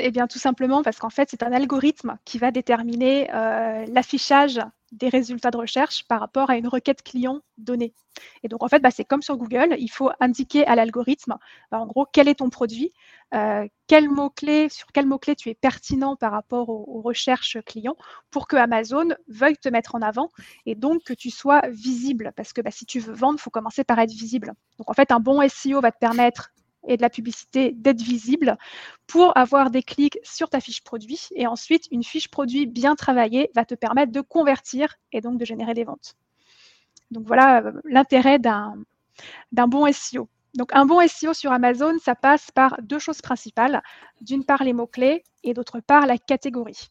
Eh bien, tout simplement parce qu'en fait, c'est un algorithme qui va déterminer euh, l'affichage des résultats de recherche par rapport à une requête client donnée. Et donc, en fait, bah, c'est comme sur Google, il faut indiquer à l'algorithme, bah, en gros, quel est ton produit, euh, quel mot -clé, sur quel mot-clé tu es pertinent par rapport aux, recherches clients pour que Amazon veuille te mettre en avant et donc que tu sois visible. Parce que bah, si tu veux vendre, il faut commencer par être visible. Donc, en fait, un bon SEO va te permettre et de la publicité d'être visible pour avoir des clics sur ta fiche produit. Et ensuite, une fiche produit bien travaillée va te permettre de convertir et donc de générer des ventes. Donc voilà euh, l'intérêt d'un bon SEO. Donc un bon SEO sur Amazon, ça passe par deux choses principales. D'une part, les mots-clés et d'autre part, la catégorie.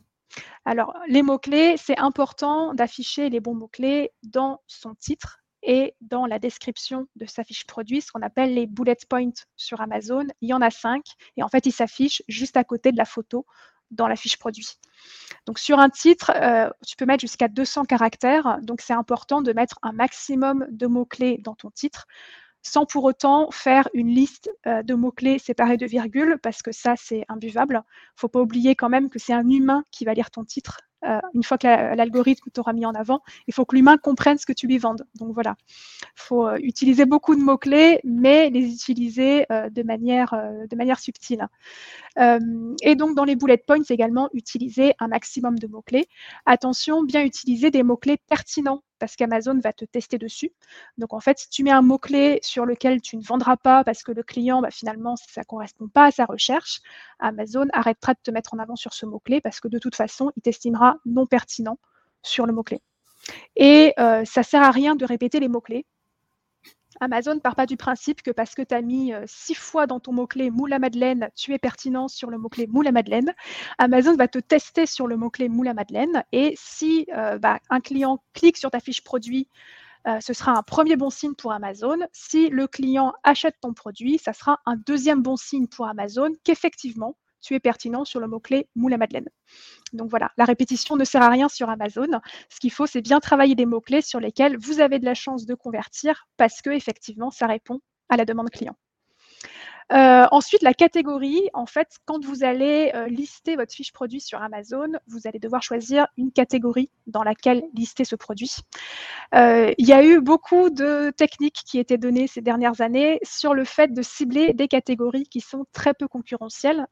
Alors, les mots-clés, c'est important d'afficher les bons mots-clés dans son titre et dans la description de sa fiche produit, ce qu'on appelle les bullet points sur Amazon. Il y en a cinq et en fait, ils s'affichent juste à côté de la photo dans la fiche produit. Donc sur un titre, euh, tu peux mettre jusqu'à 200 caractères, donc c'est important de mettre un maximum de mots-clés dans ton titre sans pour autant faire une liste euh, de mots-clés séparés de virgules, parce que ça, c'est imbuvable. Il ne faut pas oublier quand même que c'est un humain qui va lire ton titre euh, une fois que l'algorithme t'aura mis en avant, il faut que l'humain comprenne ce que tu lui vendes. Donc voilà, il faut euh, utiliser beaucoup de mots-clés, mais les utiliser euh, de, manière, de manière subtile. et donc dans les bullet points également, utiliser un maximum de mots-clés. Attention, bien utiliser des mots-clés pertinents parce qu'Amazon va te tester dessus. Donc en fait, si tu mets un mot-clé sur lequel tu ne vendras pas parce que le client, bah, finalement, ça ne correspond pas à sa recherche, Amazon arrêtera de te mettre en avant sur ce mot-clé parce que de toute façon, il t'estimera non pertinent sur le mot-clé. Et euh, ça ne sert à rien de répéter les mots-clés. Amazon part pas du principe que parce que tu as mis euh, six fois dans ton mot-clé moule à madeleine, tu es pertinent sur le mot-clé moule madeleine. Amazon va te tester sur le mot-clé moule madeleine. Et si euh, bah, un client clique sur ta fiche produit, euh, ce sera un premier bon signe pour Amazon. Si le client achète ton produit, ça sera un deuxième bon signe pour Amazon qu'effectivement, tu es pertinent sur le mot-clé moule à madeleine. Donc voilà, la répétition ne sert à rien sur Amazon. Ce qu'il faut, c'est bien travailler des mots-clés sur lesquels vous avez de la chance de convertir parce que effectivement, ça répond à la demande client. Euh, ensuite, la catégorie, en fait, quand vous allez euh, lister votre fiche produit sur Amazon, vous allez devoir choisir une catégorie dans laquelle lister ce produit. Euh, il y a eu beaucoup de techniques qui étaient données ces dernières années sur le fait de cibler des catégories qui sont très peu concurrentielles.